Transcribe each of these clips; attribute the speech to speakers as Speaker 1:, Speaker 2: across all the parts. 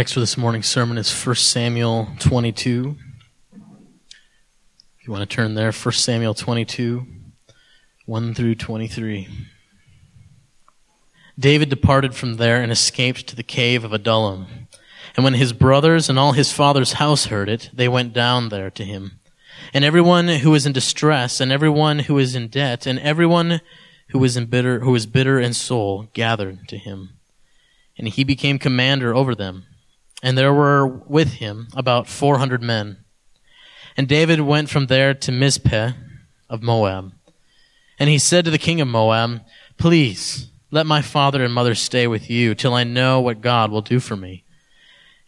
Speaker 1: text for this morning's sermon is 1 Samuel 22. If you want to turn there, 1 Samuel 22, 1 through 23. David departed from there and escaped to the cave of Adullam. And when his brothers and all his father's house heard it, they went down there to him. And everyone who was in distress, and everyone who was in debt, and everyone who was in bitter, who was bitter in soul, gathered to him. And he became commander over them. And there were with him about four hundred men. And David went from there to Mizpeh of Moab. And he said to the king of Moab, Please, let my father and mother stay with you till I know what God will do for me.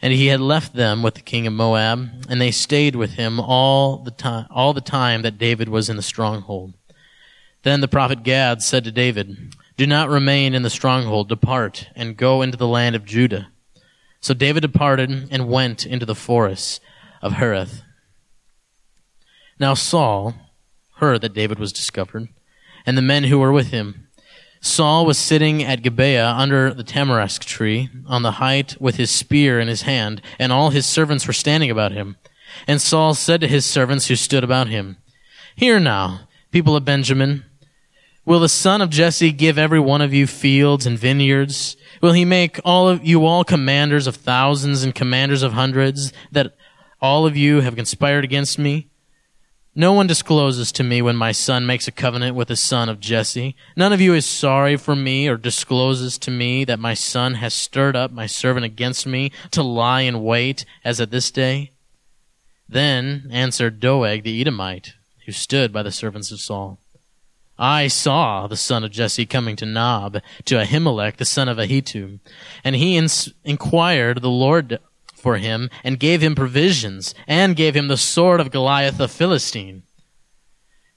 Speaker 1: And he had left them with the king of Moab, and they stayed with him all the time, all the time that David was in the stronghold. Then the prophet Gad said to David, Do not remain in the stronghold, depart and go into the land of Judah. So David departed and went into the forests of Hereth. Now Saul heard that David was discovered, and the men who were with him. Saul was sitting at Gibeah under the tamarisk tree on the height with his spear in his hand, and all his servants were standing about him. And Saul said to his servants who stood about him, Hear now, people of Benjamin, will the son of Jesse give every one of you fields and vineyards? Will he make all of you all commanders of thousands and commanders of hundreds, that all of you have conspired against me? No one discloses to me when my son makes a covenant with the son of Jesse. None of you is sorry for me or discloses to me that my son has stirred up my servant against me to lie in wait as at this day. Then answered Doeg the Edomite, who stood by the servants of Saul. I saw the son of Jesse coming to Nob, to Ahimelech, the son of Ahitub, and he ins- inquired the Lord for him and gave him provisions and gave him the sword of Goliath the Philistine.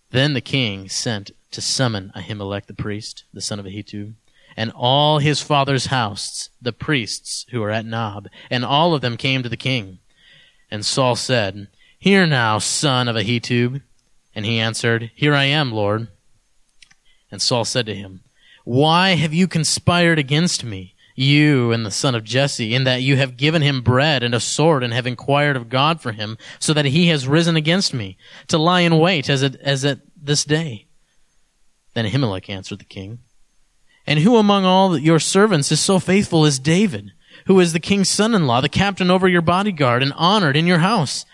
Speaker 1: Then the king sent to summon Ahimelech the priest, the son of Ahitub, and all his father's house, the priests who were at Nob, and all of them came to the king. And Saul said, Hear now, son of Ahitub. And he answered, Here I am, Lord. And Saul said to him, Why have you conspired against me? you and the son of Jesse, in that you have given him bread and a sword and have inquired of God for him, so that he has risen against me, to lie in wait as at, as at this day. Then Ahimelech answered the king, And who among all your servants is so faithful as David, who is the king's son-in-law, the captain over your bodyguard, and honored in your house?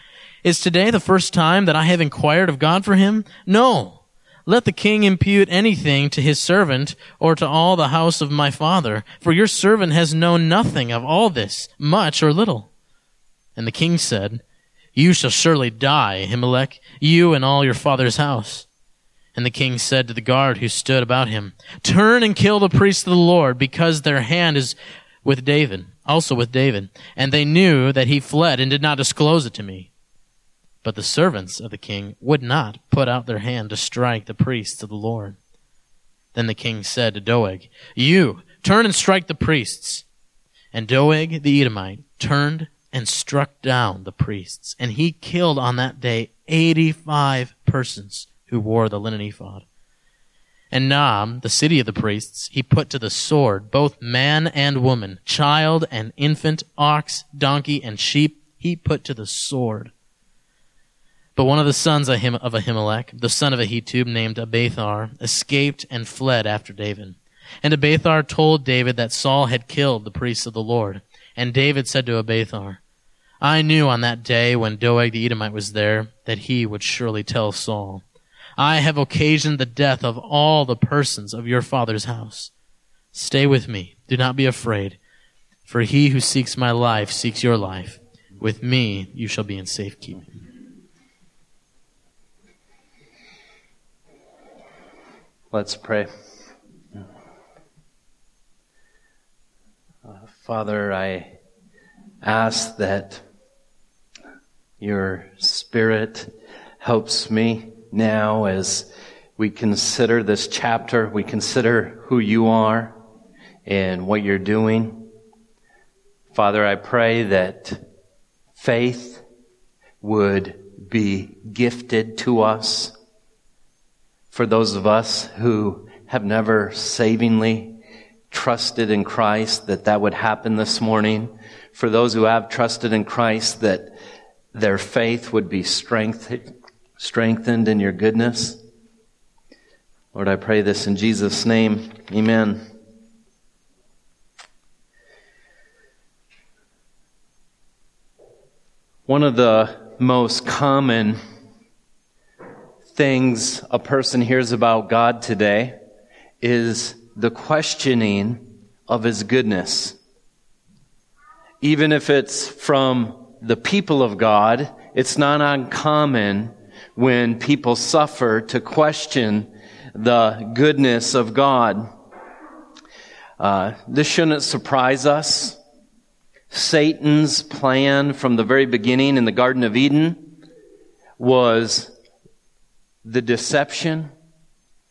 Speaker 1: Is today the first time that I have inquired of God for him? No. Let the king impute anything to his servant or to all the house of my father, for your servant has known nothing of all this, much or little. And the king said, You shall surely die, Ahimelech, you and all your father's house. And the king said to the guard who stood about him, Turn and kill the priests of the Lord, because their hand is with David, also with David. And they knew that he fled and did not disclose it to me. But the servants of the king would not put out their hand to strike the priests of the Lord. Then the king said to Doeg, You, turn and strike the priests. And Doeg the Edomite turned and struck down the priests. And he killed on that day 85 persons who wore the linen ephod. And Nob, the city of the priests, he put to the sword both man and woman, child and infant, ox, donkey, and sheep, he put to the sword. But one of the sons of, Ahimelech, the son of Ahitub, named Abiathar, escaped and fled after David. And Abiathar told David that Saul had killed the priests of the Lord. And David said to Abiathar, I knew on that day when Doeg the Edomite was there that he would surely tell Saul, I have occasioned the death of all the persons of your father's house. Stay with me. Do not be afraid. For he who seeks my life seeks your life. With me you shall be in safekeeping.
Speaker 2: Let's pray. Uh, Father, I ask that your Spirit helps me now as we consider this chapter, we consider who you are and what you're doing. Father, I pray that faith would be gifted to us for those of us who have never savingly trusted in Christ, that that would happen this morning. for those who have trusted in Christ that their faith would be strength, strengthened in your goodness. Lord, I pray this in Jesus' name. Amen. One of the most common things a person hears about God today is the questioning of His goodness. Even if it's from the people of God, it's not uncommon when people suffer to question the goodness of God. Uh, this shouldn't surprise us. Satan's plan from the very beginning in the Garden of Eden was the deception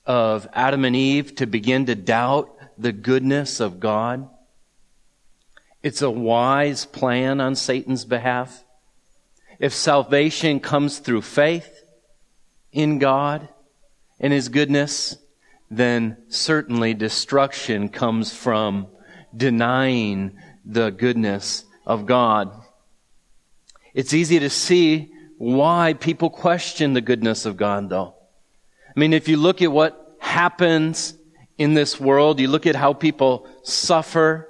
Speaker 2: of Adam and Eve to begin to doubt the goodness of God. It's a wise plan on Satan's behalf. If salvation comes through faith in God and His goodness, then certainly destruction comes from denying the goodness of God. It's easy to see why people question the goodness of God, though. I mean, if you look at what happens in this world, you look at how people suffer,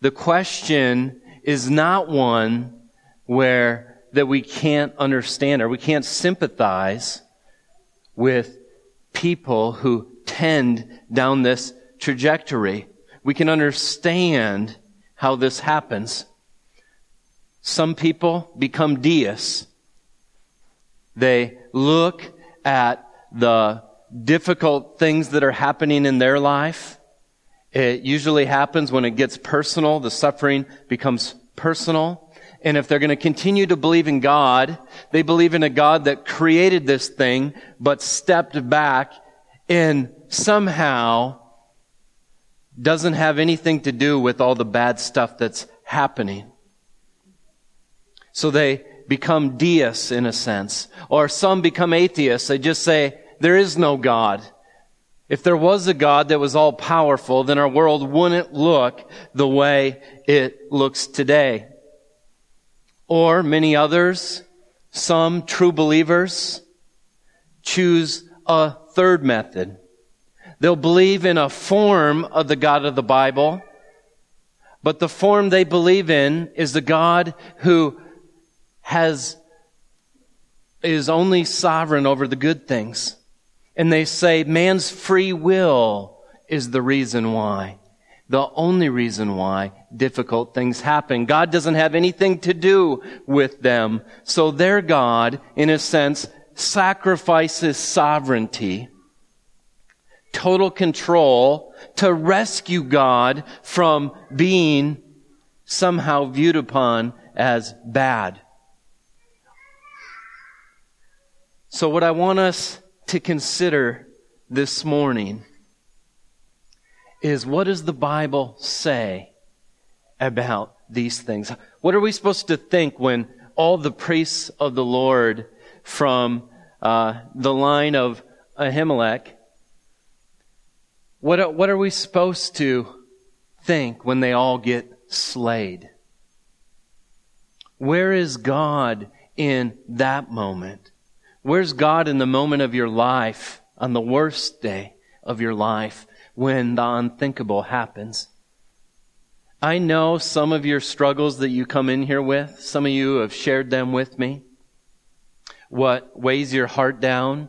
Speaker 2: the question is not one where that we can't understand or we can't sympathize with people who tend down this trajectory. We can understand how this happens. Some people become deists. They look at the difficult things that are happening in their life it usually happens when it gets personal. The suffering becomes personal. And if they're going to continue to believe in God, they believe in a God that created this thing, but stepped back and somehow doesn't have anything to do with all the bad stuff that's happening. So they become deists in a sense. Or some become atheists. They just say, there is no God. If there was a God that was all powerful, then our world wouldn't look the way it looks today. Or many others, some true believers, choose a third method. They'll believe in a form of the God of the Bible, but the form they believe in is the God who has, is only sovereign over the good things and they say man's free will is the reason why. The only reason why difficult things happen. God doesn't have anything to do with them. So their God, in a sense, sacrifices sovereignty, total control to rescue God from being somehow viewed upon as bad. So what I want us to consider this morning is what does the Bible say about these things? What are we supposed to think when all the priests of the Lord from uh, the line of Ahimelech, what, what are we supposed to think when they all get slayed? Where is God in that moment? Where's God in the moment of your life, on the worst day of your life, when the unthinkable happens? I know some of your struggles that you come in here with. Some of you have shared them with me. What weighs your heart down?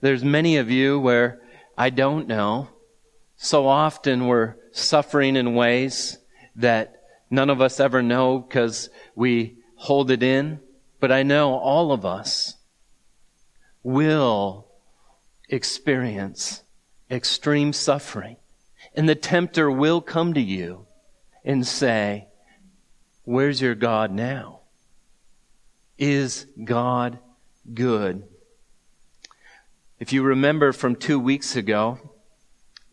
Speaker 2: There's many of you where I don't know. So often we're suffering in ways that none of us ever know because we hold it in. But I know all of us will experience extreme suffering. And the tempter will come to you and say, Where's your God now? Is God good? If you remember from two weeks ago,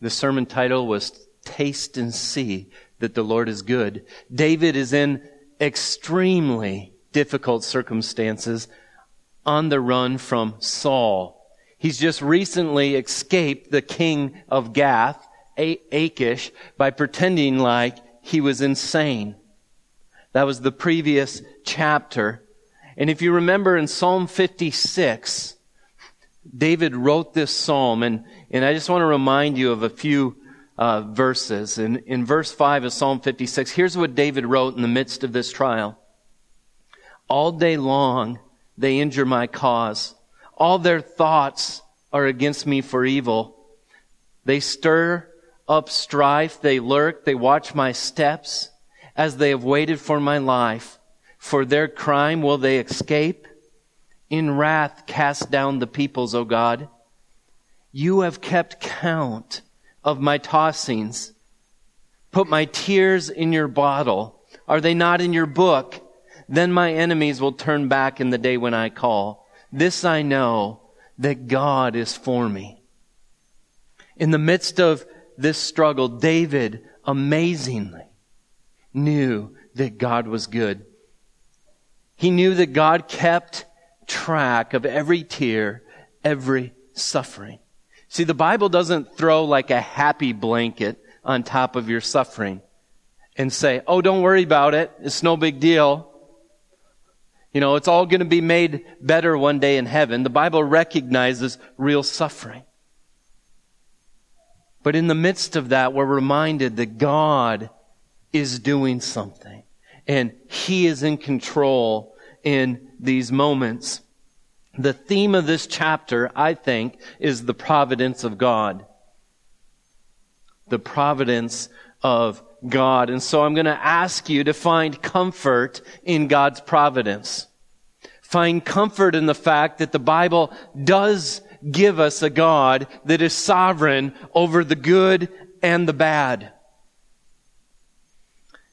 Speaker 2: the sermon title was Taste and See that the Lord is good. David is in extremely difficult circumstances on the run from Saul. He's just recently escaped the king of Gath, Achish, by pretending like he was insane. That was the previous chapter. And if you remember in Psalm 56, David wrote this psalm, and, and I just want to remind you of a few uh, verses. In, in verse 5 of Psalm 56, here's what David wrote in the midst of this trial. All day long they injure my cause. All their thoughts are against me for evil. They stir up strife, they lurk, they watch my steps as they have waited for my life. For their crime will they escape? In wrath cast down the peoples, O God. You have kept count of my tossings. Put my tears in your bottle. Are they not in your book? Then my enemies will turn back in the day when I call. This I know that God is for me. In the midst of this struggle, David amazingly knew that God was good. He knew that God kept track of every tear, every suffering. See, the Bible doesn't throw like a happy blanket on top of your suffering and say, oh, don't worry about it. It's no big deal. You know, it's all going to be made better one day in heaven. The Bible recognizes real suffering. But in the midst of that, we're reminded that God is doing something and He is in control in these moments. The theme of this chapter, I think, is the providence of God. The providence of God. And so I'm going to ask you to find comfort in God's providence. Find comfort in the fact that the Bible does give us a God that is sovereign over the good and the bad.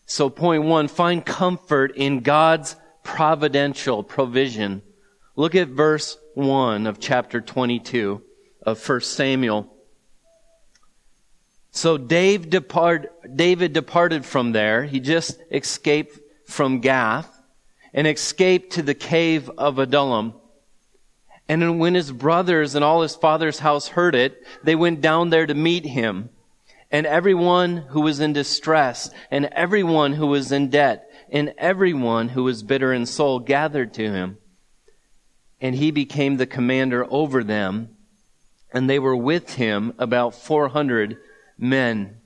Speaker 2: So point one, find comfort in God's providential provision. Look at verse 1 of chapter 22 of 1 Samuel. So Dave depart, David departed from there. He just escaped from Gath and escaped to the cave of Adullam. And when his brothers and all his father's house heard it, they went down there to meet him. And everyone who was in distress, and everyone who was in debt, and everyone who was bitter in soul gathered to him and he became the commander over them, and they were with him about 400 men.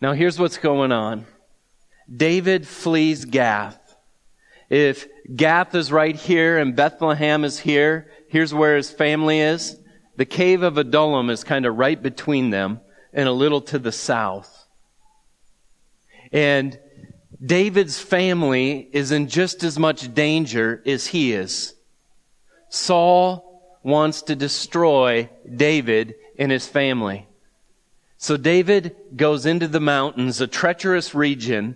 Speaker 2: Now here's what's going on. David flees Gath. If Gath is right here and Bethlehem is here, here's where his family is. The cave of Adullam is kind of right between them and a little to the south. And David's family is in just as much danger as he is. Saul wants to destroy David and his family. So David goes into the mountains, a treacherous region,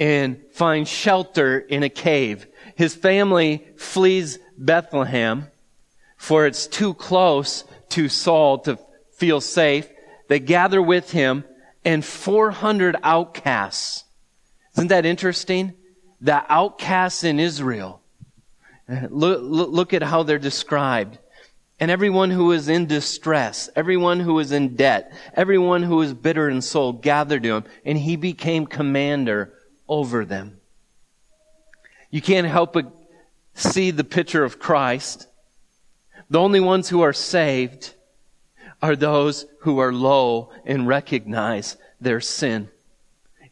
Speaker 2: and finds shelter in a cave. His family flees Bethlehem, for it's too close to Saul to feel safe. They gather with him and 400 outcasts. Isn't that interesting? The outcasts in Israel Look, look, at how they're described. And everyone who is in distress, everyone who is in debt, everyone who is bitter in soul gathered to him, and he became commander over them. You can't help but see the picture of Christ. The only ones who are saved are those who are low and recognize their sin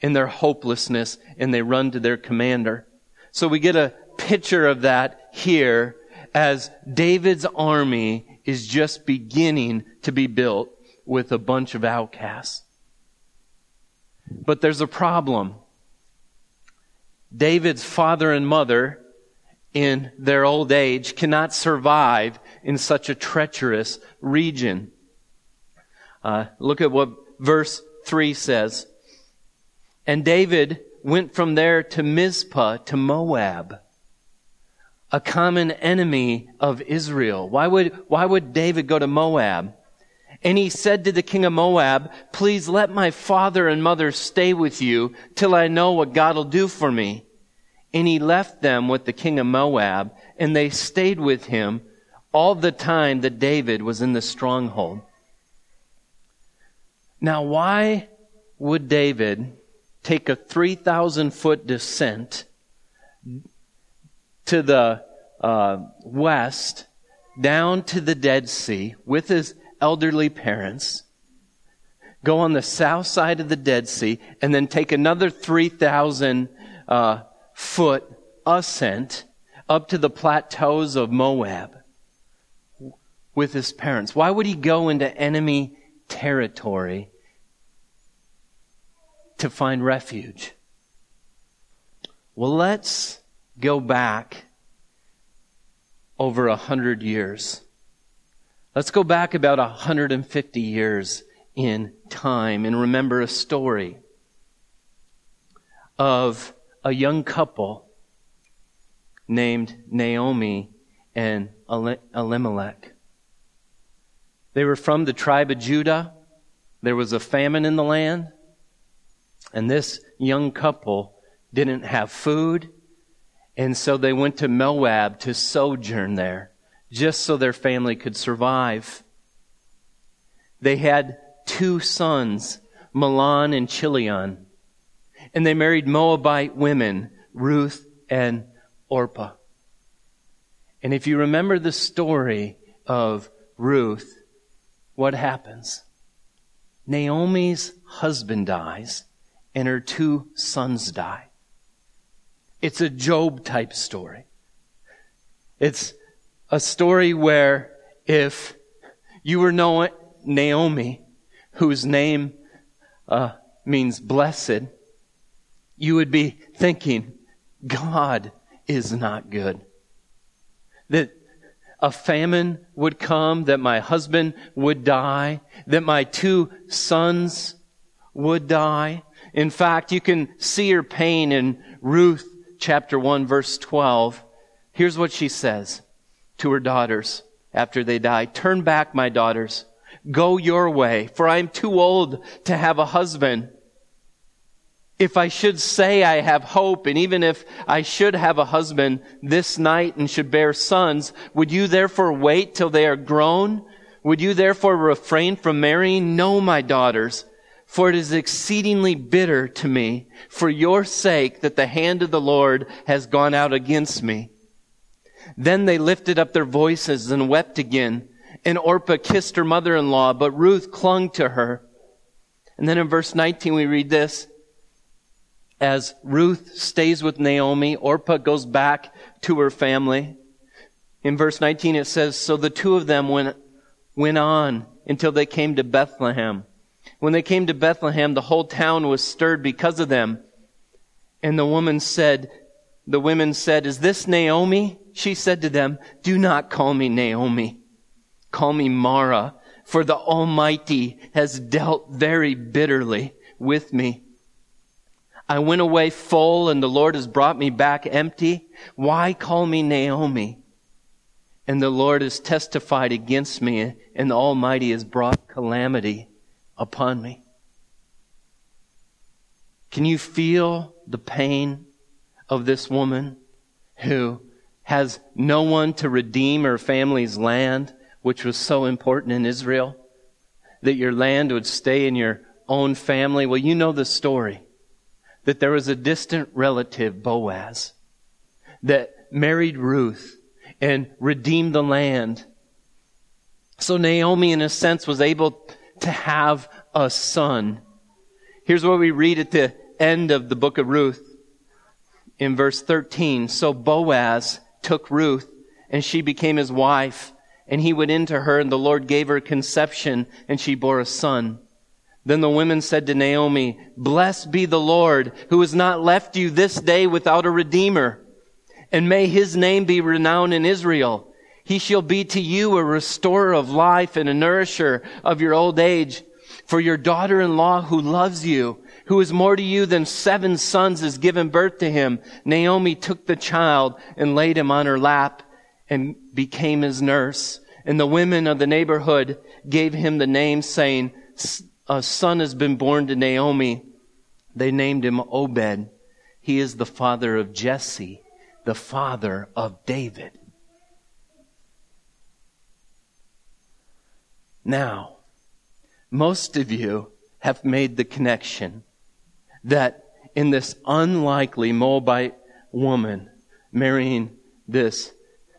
Speaker 2: and their hopelessness, and they run to their commander. So we get a picture of that here as David's army is just beginning to be built with a bunch of outcasts. But there's a problem. David's father and mother in their old age cannot survive in such a treacherous region. Uh, look at what verse 3 says. And David went from there to Mizpeh to Moab a common enemy of Israel. Why would, why would David go to Moab? And he said to the king of Moab, please let my father and mother stay with you till I know what God will do for me. And he left them with the king of Moab and they stayed with him all the time that David was in the stronghold. Now, why would David take a 3,000 foot descent to the uh, west, down to the Dead Sea with his elderly parents, go on the south side of the Dead Sea, and then take another 3,000 uh, foot ascent up to the plateaus of Moab with his parents. Why would he go into enemy territory to find refuge? Well, let's go back over a hundred years. Let's go back about 150 years in time and remember a story of a young couple named Naomi and Elimelech. They were from the tribe of Judah. There was a famine in the land. And this young couple didn't have food. And so they went to Moab to sojourn there just so their family could survive. They had two sons, Mahlon and Chilion. And they married Moabite women, Ruth and Orpah. And if you remember the story of Ruth, what happens? Naomi's husband dies and her two sons die. It's a Job type story. It's a story where if you were Naomi, whose name uh, means blessed, you would be thinking, God is not good. That a famine would come, that my husband would die, that my two sons would die. In fact, you can see her pain in Ruth chapter 1 verse 12. Here's what she says to her daughters after they die. Turn back, my daughters. Go your way, for I am too old to have a husband. If I should say I have hope, and even if I should have a husband this night and should bear sons, would you therefore wait till they are grown? Would you therefore refrain from marrying? No, my daughters, for it is exceedingly bitter to me for your sake that the hand of the Lord has gone out against me. Then they lifted up their voices and wept again. And Orpah kissed her mother-in-law, but Ruth clung to her. And then in verse 19 we read this. As Ruth stays with Naomi, Orpah goes back to her family. In verse 19 it says, So the two of them went, went on until they came to Bethlehem. When they came to Bethlehem, the whole town was stirred because of them. And the woman said, the women said, Is this Naomi? She said to them, Do not call me Naomi. Call me Mara, for the Almighty has dealt very bitterly with me. I went away full and the Lord has brought me back empty. Why call me Naomi? And the Lord has testified against me and the Almighty has brought calamity upon me. Can you feel the pain of this woman who has no one to redeem her family's land, which was so important in Israel, that your land would stay in your own family. Well, you know the story that there was a distant relative, Boaz, that married Ruth and redeemed the land. So Naomi, in a sense, was able to have a son. Here's what we read at the end of the book of Ruth in verse 13. So Boaz took Ruth and she became his wife and he went into her and the Lord gave her conception and she bore a son. Then the women said to Naomi, blessed be the Lord who has not left you this day without a redeemer. And may his name be renowned in Israel. He shall be to you a restorer of life and a nourisher of your old age. For your daughter-in-law who loves you who is more to you than seven sons, has given birth to him. Naomi took the child and laid him on her lap and became his nurse. And the women of the neighborhood gave him the name saying, a son has been born to Naomi. They named him Obed. He is the father of Jesse, the father of David. Now, most of you have made the connection that in this unlikely Moabite woman marrying this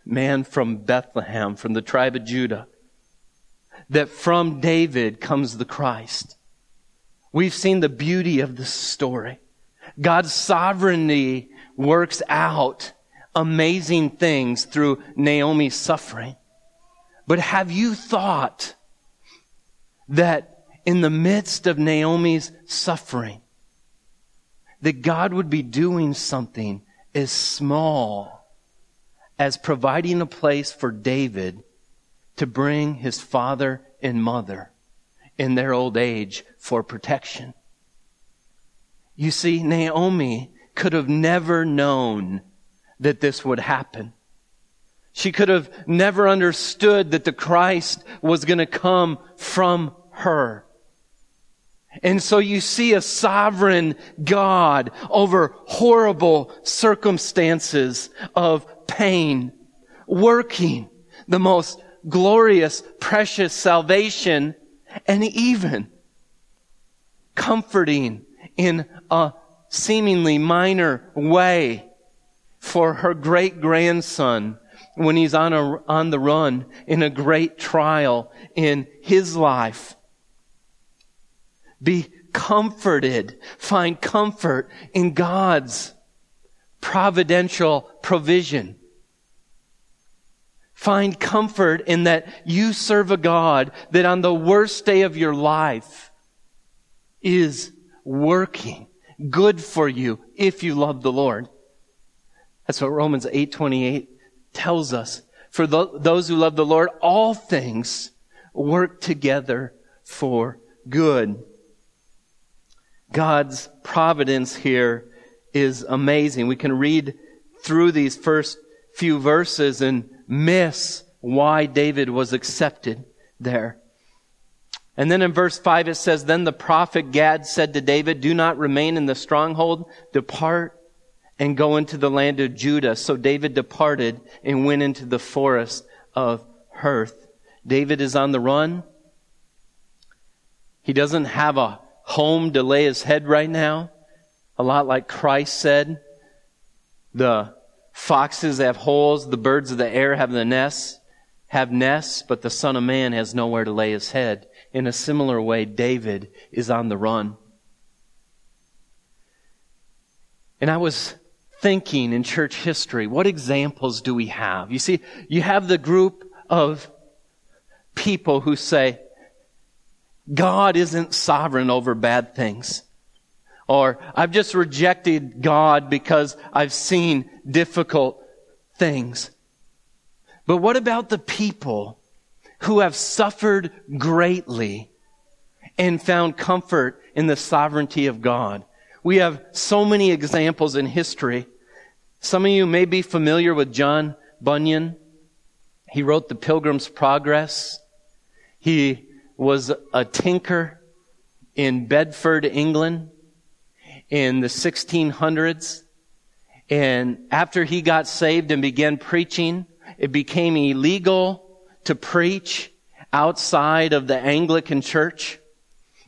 Speaker 2: man from Bethlehem, from the tribe of Judah, that from David comes the Christ. We've seen the beauty of this story. God's sovereignty works out amazing things through Naomi's suffering. But have you thought that in the midst of Naomi's suffering, that God would be doing something as small as providing a place for David to bring his father and mother in their old age for protection. You see, Naomi could have never known that this would happen. She could have never understood that the Christ was going to come from her. And so you see a sovereign God over horrible circumstances of pain, working the most glorious, precious salvation, and even comforting in a seemingly minor way for her great grandson when he's on, a, on the run in a great trial in his life. Be comforted. Find comfort in God's providential provision. Find comfort in that you serve a God that on the worst day of your life is working good for you if you love the Lord. That's what Romans 8:28 tells us. For those who love the Lord, all things work together for good. God's providence here is amazing. We can read through these first few verses and miss why David was accepted there. And then in verse 5 it says, Then the prophet Gad said to David, Do not remain in the stronghold, depart and go into the land of Judah. So David departed and went into the forest of Hereth. David is on the run. He doesn't have a home to lay his head right now. A lot like Christ said. The foxes have holes, the birds of the air have the nests, have nests, but the Son of Man has nowhere to lay his head. In a similar way, David is on the run. And I was thinking in church history, what examples do we have? You see, you have the group of people who say, God isn't sovereign over bad things. Or, I've just rejected God because I've seen difficult things. But what about the people who have suffered greatly and found comfort in the sovereignty of God? We have so many examples in history. Some of you may be familiar with John Bunyan. He wrote The Pilgrim's Progress. He was a tinker in Bedford, England in the 1600s. And after he got saved and began preaching, it became illegal to preach outside of the Anglican church.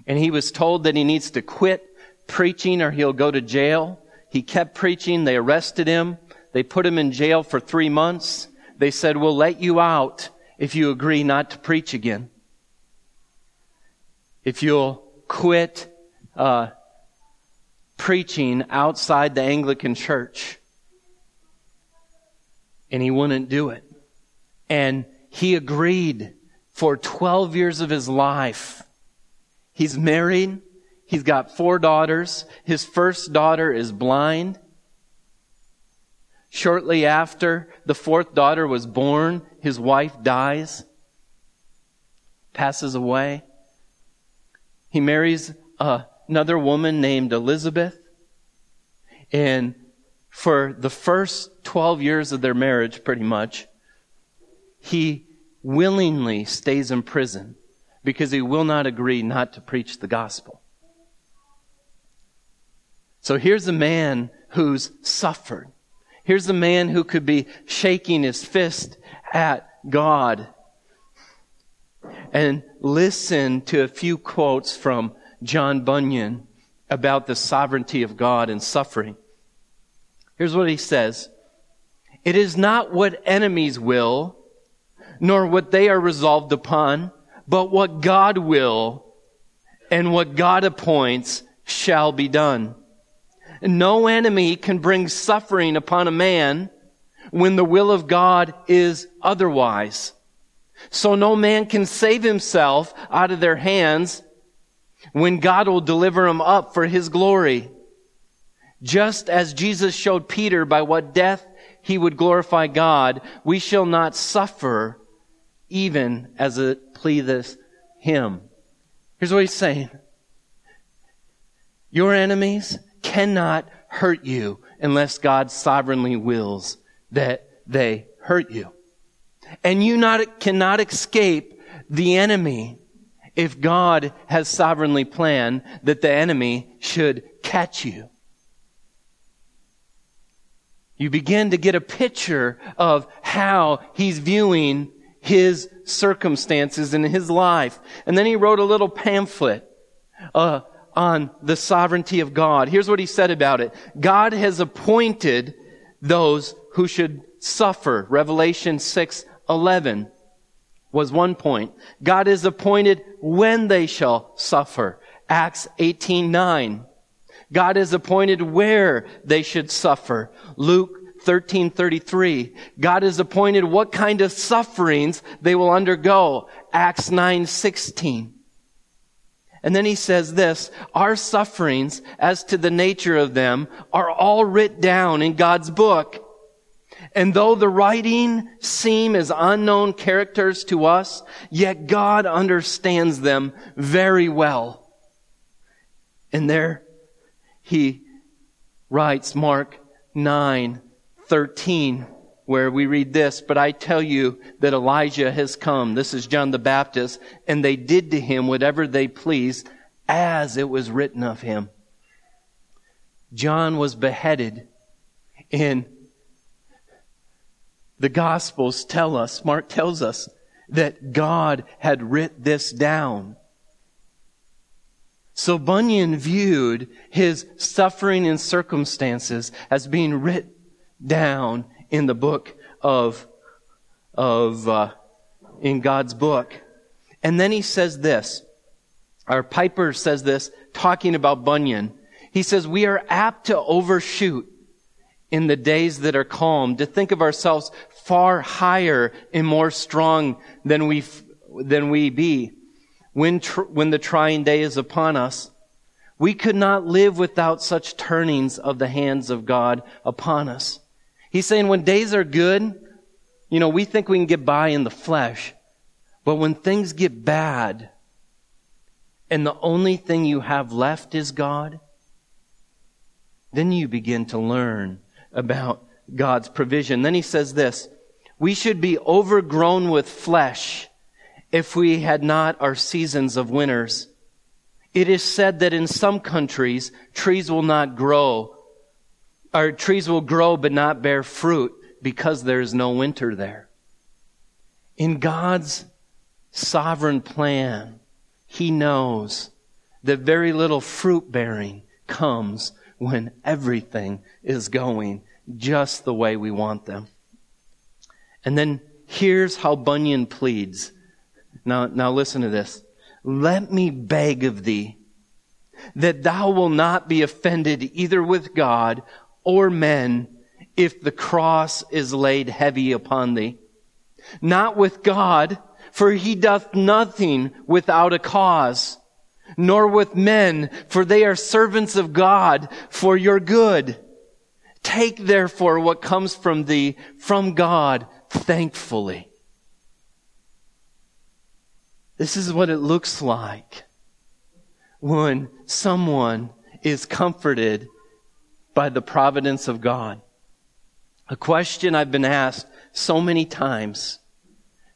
Speaker 2: And he was told that he needs to quit preaching or he'll go to jail. He kept preaching. They arrested him. They put him in jail for three months. They said, we'll let you out if you agree not to preach again. If you'll quit uh, preaching outside the Anglican church. And he wouldn't do it. And he agreed for 12 years of his life. He's married. He's got four daughters. His first daughter is blind. Shortly after the fourth daughter was born, his wife dies, passes away. He marries another woman named Elizabeth. And for the first 12 years of their marriage, pretty much, he willingly stays in prison because he will not agree not to preach the gospel. So here's a man who's suffered. Here's a man who could be shaking his fist at God. And listen to a few quotes from John Bunyan about the sovereignty of God and suffering. Here's what he says. It is not what enemies will, nor what they are resolved upon, but what God will and what God appoints shall be done. No enemy can bring suffering upon a man when the will of God is otherwise. So no man can save himself out of their hands when God will deliver him up for his glory. Just as Jesus showed Peter by what death he would glorify God, we shall not suffer even as it pleaseth him. Here's what he's saying. Your enemies cannot hurt you unless God sovereignly wills that they hurt you. And you not, cannot escape the enemy if God has sovereignly planned that the enemy should catch you. You begin to get a picture of how he's viewing his circumstances in his life. And then he wrote a little pamphlet uh, on the sovereignty of God. Here's what he said about it. God has appointed those who should suffer. Revelation 6, 11 was one point. God is appointed when they shall suffer. Acts 18, 9. God is appointed where they should suffer. Luke 1333. God is appointed what kind of sufferings they will undergo. Acts 916. And then he says this, our sufferings as to the nature of them are all writ down in God's book. And though the writing seem as unknown characters to us, yet God understands them very well. And there he writes Mark 9, 13, where we read this, but I tell you that Elijah has come. This is John the Baptist, and they did to him whatever they pleased as it was written of him. John was beheaded in the Gospels tell us, Mark tells us, that God had writ this down. So Bunyan viewed his suffering and circumstances as being writ down in the book of, of, uh, in God's book. And then he says this, our Piper says this, talking about Bunyan. He says, we are apt to overshoot in the days that are calm, to think of ourselves far higher and more strong than we, than we be. When, tr- when the trying day is upon us, we could not live without such turnings of the hands of God upon us. He's saying when days are good, you know, we think we can get by in the flesh. But when things get bad, and the only thing you have left is God, then you begin to learn about God's provision. Then he says this, we should be overgrown with flesh if we had not our seasons of winters. It is said that in some countries, trees will not grow, or trees will grow but not bear fruit because there is no winter there. In God's sovereign plan, He knows that very little fruit bearing comes when everything is going just the way we want them. And then here's how Bunyan pleads. Now, now listen to this. Let me beg of thee that thou will not be offended either with God or men if the cross is laid heavy upon thee. Not with God, for he doth nothing without a cause, nor with men, for they are servants of God for your good. Take therefore what comes from thee, from God, thankfully. This is what it looks like when someone is comforted by the providence of God. A question I've been asked so many times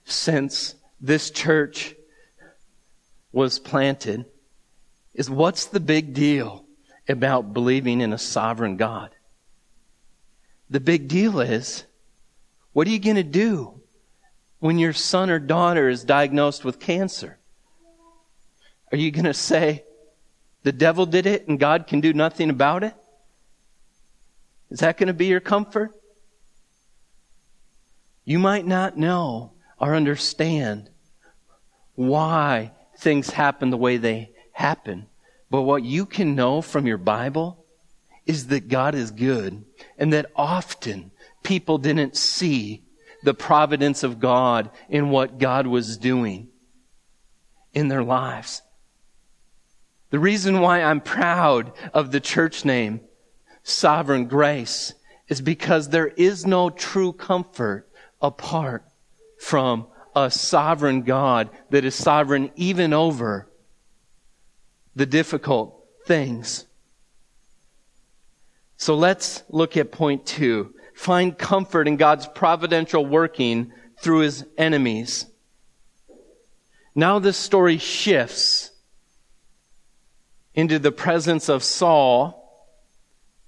Speaker 2: since this church was planted is what's the big deal about believing in a sovereign God? The big deal is, what are you going to do when your son or daughter is diagnosed with cancer? Are you going to say, The devil did it and God can do nothing about it? Is that going to be your comfort? You might not know or understand why things happen the way they happen. But what you can know from your Bible is that God is good and that often people didn't see the providence of God in what God was doing in their lives. The reason why I'm proud of the church name, Sovereign Grace, is because there is no true comfort apart from a sovereign God that is sovereign even over the difficult things. So let's look at point two. Find comfort in God's providential working through his enemies. Now this story shifts into the presence of Saul.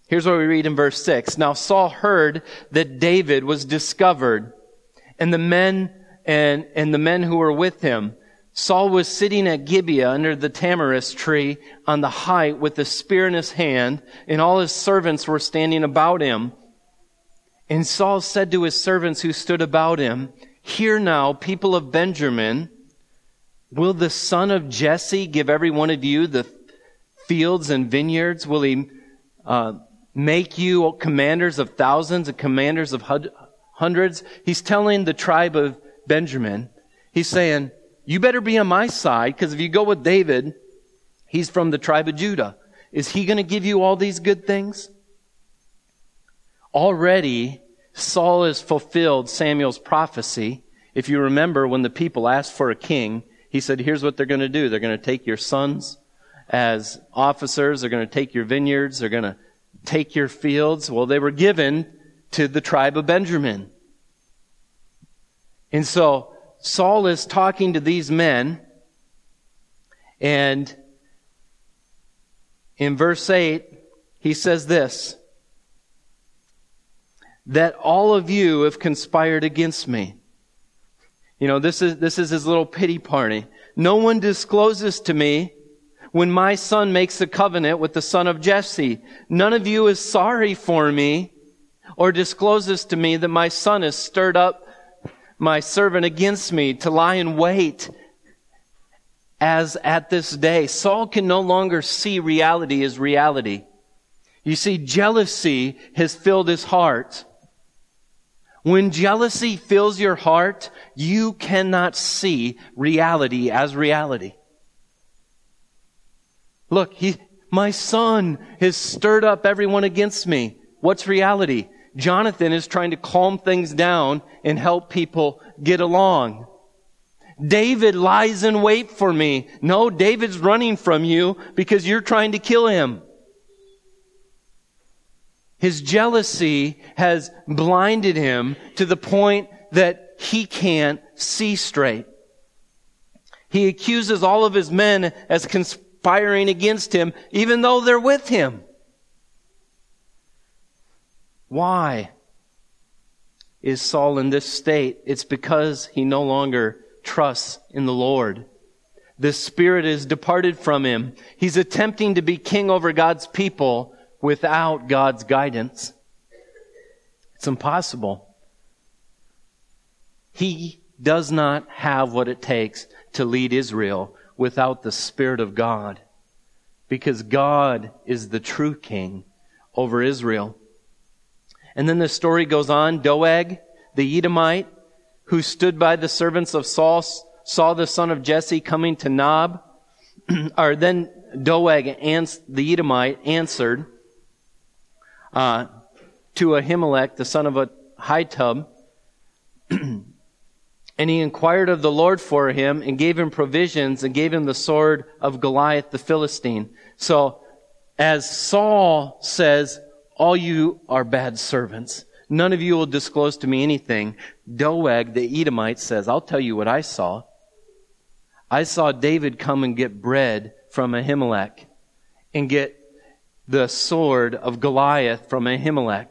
Speaker 2: Here's what we read in verse 6. Now Saul heard that David was discovered and the men and, and the men who were with him. Saul was sitting at Gibeah under the tamarisk tree on the height with a spear in his hand, and all his servants were standing about him. And Saul said to his servants who stood about him, Hear now, people of Benjamin, will the son of Jesse give every one of you the fields and vineyards? Will he uh, make you commanders of thousands and commanders of hundreds? He's telling the tribe of Benjamin, he's saying, you better be on my side because if you go with David, he's from the tribe of Judah. Is he going to give you all these good things? Already, Saul has fulfilled Samuel's prophecy. If you remember, when the people asked for a king, he said, here's what they're going to do. They're going to take your sons as officers. They're going to take your vineyards. They're going to take your fields. Well, they were given to the tribe of Benjamin. And so Saul is talking to these men, and in verse 8, he says this that all of you have conspired against me. You know, this is, this is his little pity party. No one discloses to me when my son makes a covenant with the son of Jesse. None of you is sorry for me or discloses to me that my son has stirred up my servant against me to lie in wait as at this day. Saul can no longer see reality as reality. You see, jealousy has filled his heart. When jealousy fills your heart, you cannot see reality as reality. Look, he, my son has stirred up everyone against me. What's reality? Jonathan is trying to calm things down and help people get along. David lies in wait for me. No, David's running from you because you're trying to kill him. His jealousy has blinded him to the point that he can't see straight. He accuses all of his men as conspiring against him, even though they're with him. Why is Saul in this state? It's because he no longer trusts in the Lord. The Spirit is departed from him. He's attempting to be king over God's people without God's guidance. It's impossible. He does not have what it takes to lead Israel without the Spirit of God. Because God is the true king over Israel. And then the story goes on. Doeg, the Edomite, who stood by the servants of Saul, saw the son of Jesse coming to Nob. or then Doeg, the Edomite, answered uh, to Ahimelech, the son of Ahitub, and he inquired of the Lord for him and gave him provisions and gave him the sword of Goliath the Philistine. So, as Saul says, all you are bad servants. None of you will disclose to me anything. Doeg, the Edomite, says, I'll tell you what I saw. I saw David come and get bread from Ahimelech and get the sword of Goliath from Ahimelech.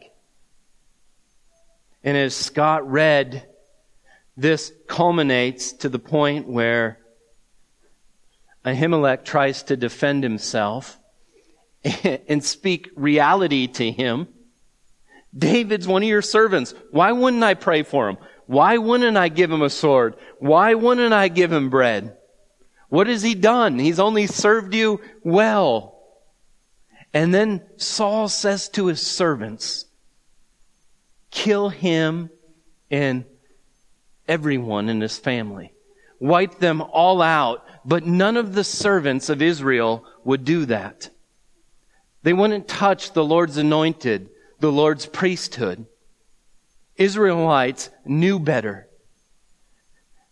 Speaker 2: And as Scott read, this culminates to the point where Ahimelech tries to defend himself and speak reality to him. David's one of your servants. Why wouldn't I pray for him? Why wouldn't I give him a sword? Why wouldn't I give him bread? What has he done? He's only served you well. And then Saul says to his servants, kill him and everyone in his family. Wipe them all out. But none of the servants of Israel would do that. They wouldn't touch the Lord's anointed, the Lord's priesthood. Israelites knew better.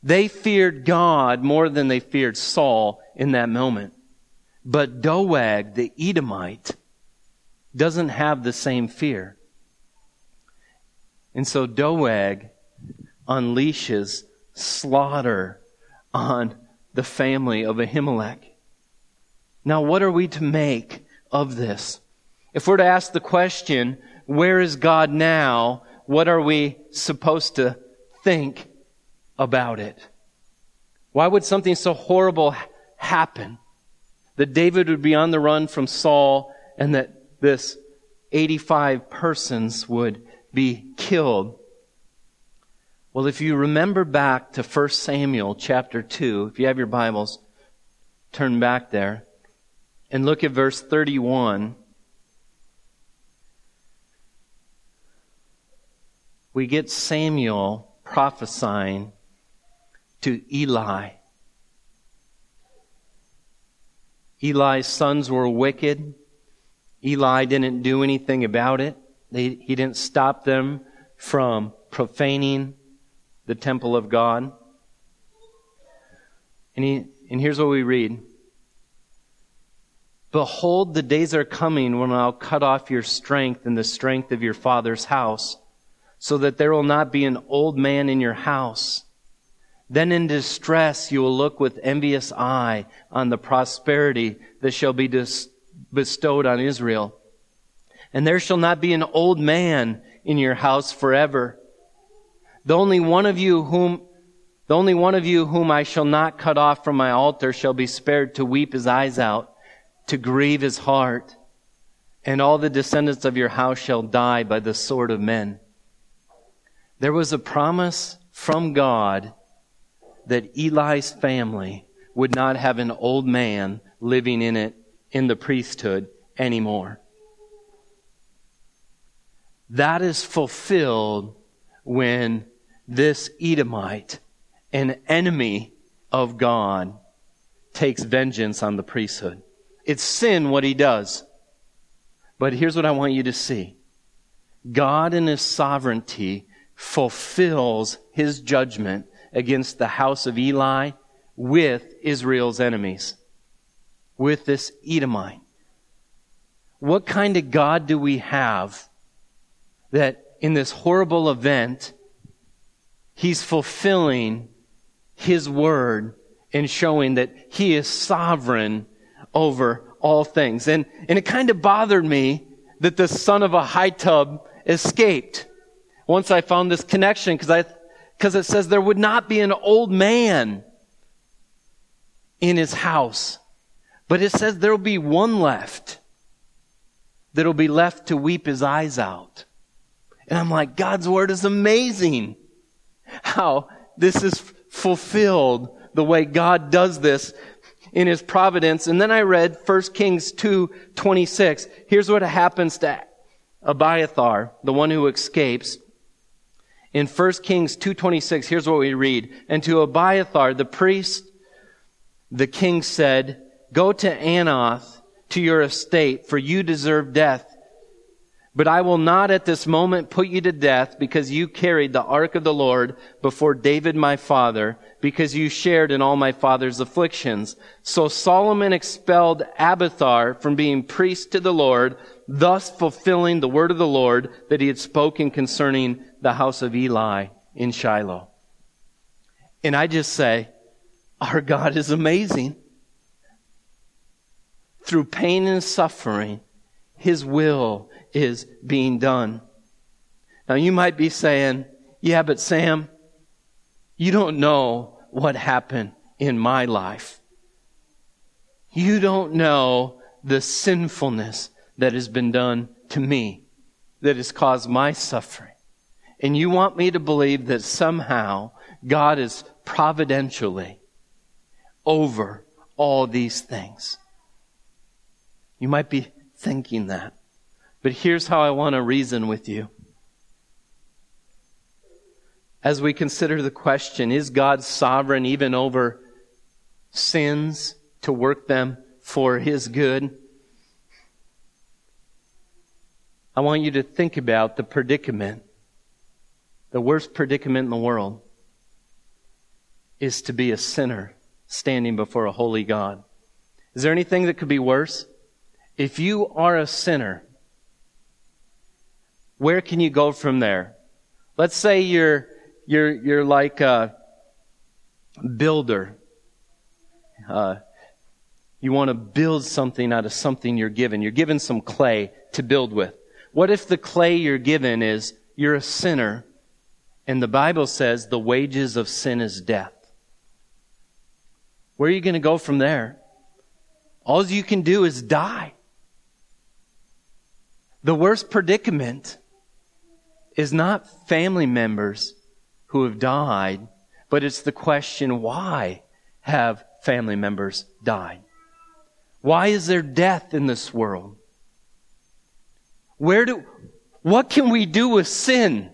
Speaker 2: They feared God more than they feared Saul in that moment. But Doeg, the Edomite, doesn't have the same fear. And so Doeg unleashes slaughter on the family of Ahimelech. Now, what are we to make of this? If we're to ask the question, where is God now? What are we supposed to think about it? Why would something so horrible happen? That David would be on the run from Saul and that this 85 persons would be killed. Well, if you remember back to 1 Samuel chapter 2, if you have your Bibles, turn back there and look at verse 31. We get Samuel prophesying to Eli. Eli's sons were wicked. Eli didn't do anything about it. They, he didn't stop them from profaning the temple of God. And, he, and here's what we read. Behold, the days are coming when I'll cut off your strength and the strength of your father's house, so that there will not be an old man in your house. Then in distress you will look with envious eye on the prosperity that shall be dis- bestowed on Israel. And there shall not be an old man in your house forever. The only one of you whom the only one of you whom I shall not cut off from my altar shall be spared to weep his eyes out, to grieve his heart, and all the descendants of your house shall die by the sword of men. There was a promise from God that Eli's family would not have an old man living in it in the priesthood anymore. That is fulfilled when this Edomite, an enemy of God, takes vengeance on the priesthood. It's sin what he does. But here's what I want you to see. God in his sovereignty fulfills his judgment against the house of Eli with Israel's enemies, with this Edomite. What kind of God do we have that in this horrible event, he's fulfilling his word and showing that he is sovereign over all things. And, and it kind of bothered me that the son of Ahitub escaped once I found this connection because I because it says there would not be an old man in his house. But it says there will be one left that'll be left to weep his eyes out. And I'm like, God's word is amazing. How this is fulfilled the way God does this in his providence. And then I read 1 Kings 2, 26. Here's what happens to Abiathar, the one who escapes. In 1 Kings 2.26, here's what we read. And to Abiathar, the priest, the king said, Go to Anath, to your estate, for you deserve death. But I will not at this moment put you to death because you carried the ark of the Lord before David my father, because you shared in all my father's afflictions. So Solomon expelled Abiathar from being priest to the Lord, thus fulfilling the word of the Lord that he had spoken concerning the house of Eli in Shiloh. And I just say, our God is amazing. Through pain and suffering, his will is being done. Now you might be saying, yeah, but Sam, you don't know what happened in my life. You don't know the sinfulness that has been done to me that has caused my suffering. And you want me to believe that somehow God is providentially over all these things. You might be thinking that. But here's how I want to reason with you. As we consider the question, is God sovereign even over sins to work them for His good? I want you to think about the predicament. The worst predicament in the world is to be a sinner standing before a holy God. Is there anything that could be worse? If you are a sinner, where can you go from there? Let's say you're, you're, you're like a builder. Uh, you want to build something out of something you're given. You're given some clay to build with. What if the clay you're given is you're a sinner and the Bible says the wages of sin is death? Where are you going to go from there? All you can do is die. The worst predicament is not family members who have died, but it's the question why have family members died? Why is there death in this world? Where do, what can we do with sin?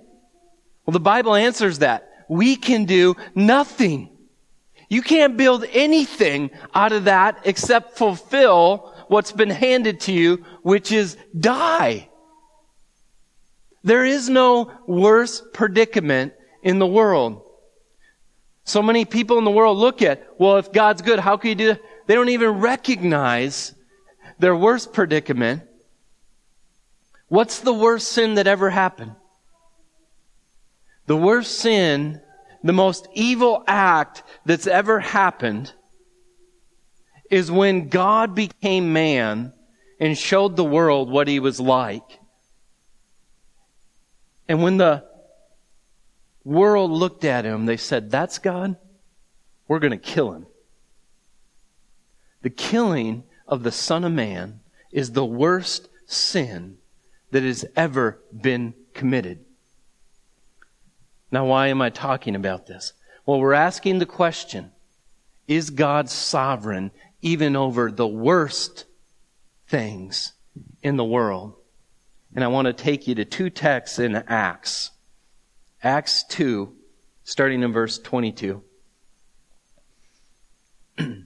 Speaker 2: Well, the Bible answers that. We can do nothing. You can't build anything out of that except fulfill what's been handed to you, which is die. There is no worse predicament in the world. So many people in the world look at, well, if God's good, how can you do that? They don't even recognize their worst predicament What's the worst sin that ever happened? The worst sin, the most evil act that's ever happened is when God became man and showed the world what he was like. And when the world looked at him, they said, That's God? We're going to kill him. The killing of the Son of Man is the worst sin that has ever been committed. Now, why am I talking about this? Well, we're asking the question Is God sovereign even over the worst things in the world? And I want to take you to two texts in Acts. Acts 2, starting in verse 22.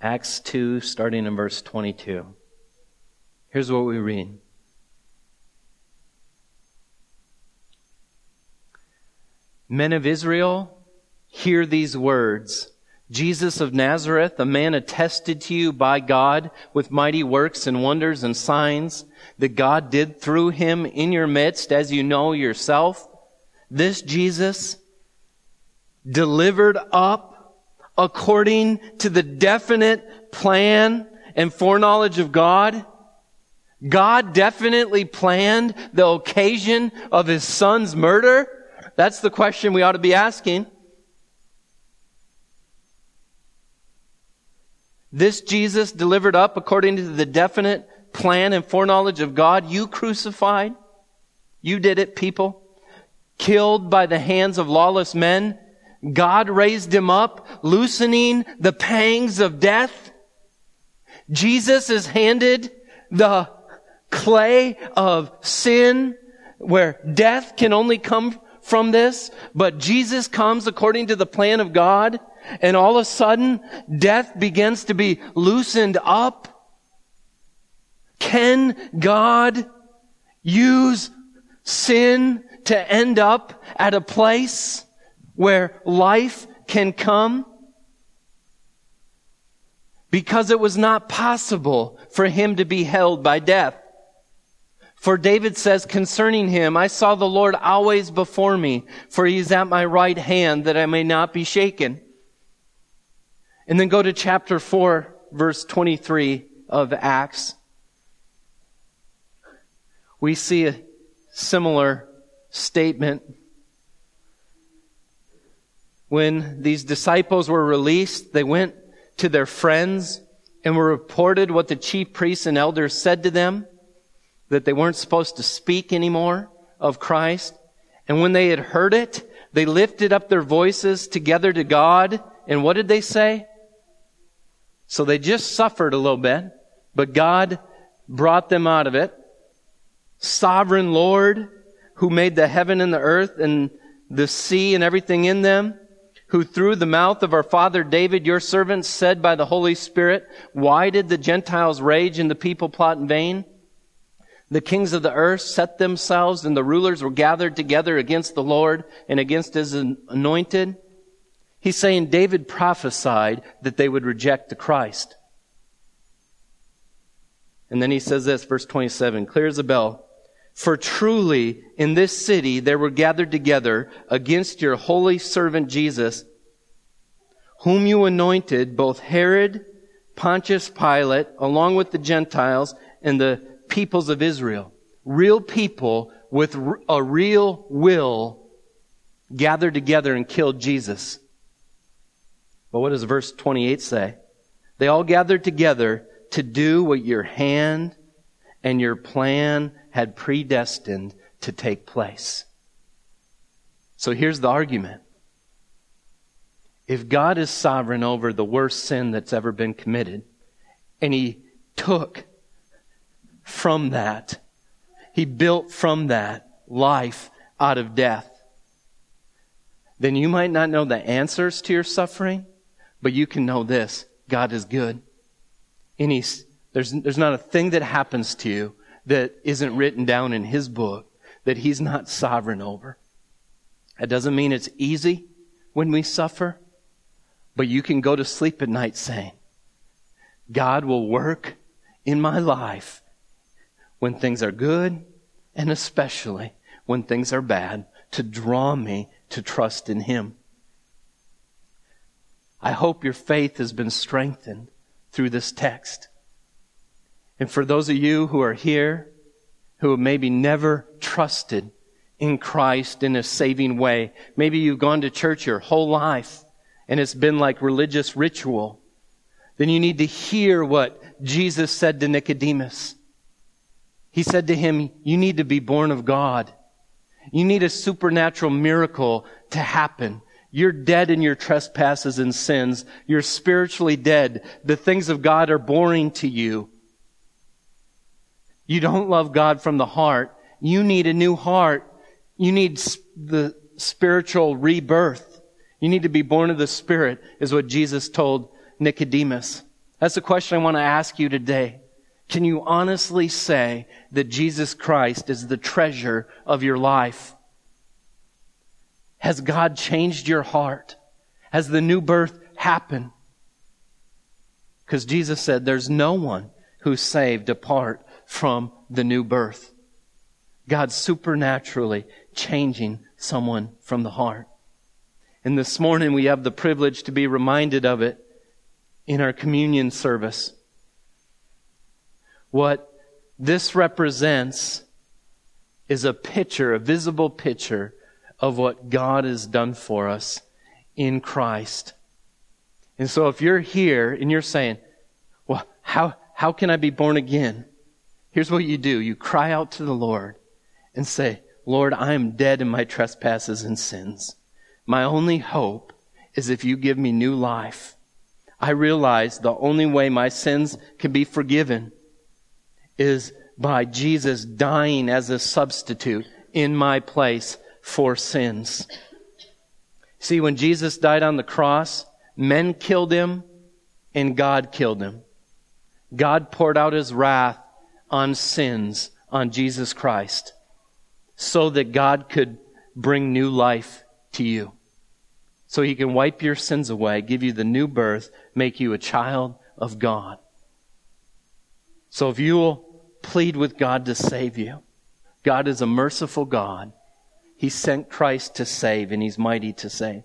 Speaker 2: Acts 2, starting in verse 22. Here's what we read. Men of Israel, hear these words. Jesus of Nazareth, a man attested to you by God with mighty works and wonders and signs that God did through him in your midst, as you know yourself. This Jesus delivered up according to the definite plan and foreknowledge of God? God definitely planned the occasion of his son's murder? That's the question we ought to be asking. This Jesus delivered up according to the definite plan and foreknowledge of God, you crucified. You did it, people. Killed by the hands of lawless men God raised him up, loosening the pangs of death. Jesus is handed the clay of sin where death can only come from this, but Jesus comes according to the plan of God and all of a sudden death begins to be loosened up. Can God use sin to end up at a place where life can come? Because it was not possible for him to be held by death. For David says concerning him, I saw the Lord always before me, for he is at my right hand that I may not be shaken. And then go to chapter 4, verse 23 of Acts. We see a similar statement when these disciples were released, they went to their friends and were reported what the chief priests and elders said to them, that they weren't supposed to speak anymore of Christ. And when they had heard it, they lifted up their voices together to God. And what did they say? So they just suffered a little bit, but God brought them out of it. Sovereign Lord, who made the heaven and the earth and the sea and everything in them, who through the mouth of our father David, your servant, said by the Holy Spirit, Why did the Gentiles rage and the people plot in vain? The kings of the earth set themselves and the rulers were gathered together against the Lord and against his anointed. He's saying David prophesied that they would reject the Christ. And then he says this, verse 27, clear as a bell. For truly in this city there were gathered together against your holy servant Jesus, whom you anointed, both Herod, Pontius Pilate, along with the Gentiles and the peoples of Israel. Real people with a real will gathered together and killed Jesus. But what does verse 28 say? They all gathered together to do what your hand and your plan had predestined to take place. So here's the argument. If God is sovereign over the worst sin that's ever been committed, and He took from that, He built from that life out of death, then you might not know the answers to your suffering, but you can know this God is good. And He's, there's, there's not a thing that happens to you that isn't written down in his book that he's not sovereign over. That doesn't mean it's easy when we suffer, but you can go to sleep at night saying, God will work in my life when things are good and especially when things are bad to draw me to trust in him. I hope your faith has been strengthened through this text. And for those of you who are here who have maybe never trusted in Christ in a saving way, maybe you've gone to church your whole life and it's been like religious ritual, then you need to hear what Jesus said to Nicodemus. He said to him, You need to be born of God. You need a supernatural miracle to happen. You're dead in your trespasses and sins. You're spiritually dead. The things of God are boring to you. You don't love God from the heart. You need a new heart. You need the spiritual rebirth. You need to be born of the Spirit, is what Jesus told Nicodemus. That's the question I want to ask you today. Can you honestly say that Jesus Christ is the treasure of your life? Has God changed your heart? Has the new birth happened? Because Jesus said there's no one who's saved apart from the new birth. God supernaturally changing someone from the heart. And this morning we have the privilege to be reminded of it in our communion service. What this represents is a picture, a visible picture of what God has done for us in Christ. And so if you're here and you're saying, well, how, how can I be born again? Here's what you do. You cry out to the Lord and say, Lord, I am dead in my trespasses and sins. My only hope is if you give me new life. I realize the only way my sins can be forgiven is by Jesus dying as a substitute in my place for sins. See, when Jesus died on the cross, men killed him and God killed him. God poured out his wrath on sins on Jesus Christ so that God could bring new life to you. So he can wipe your sins away, give you the new birth, make you a child of God. So if you will plead with God to save you, God is a merciful God. He sent Christ to save and he's mighty to save.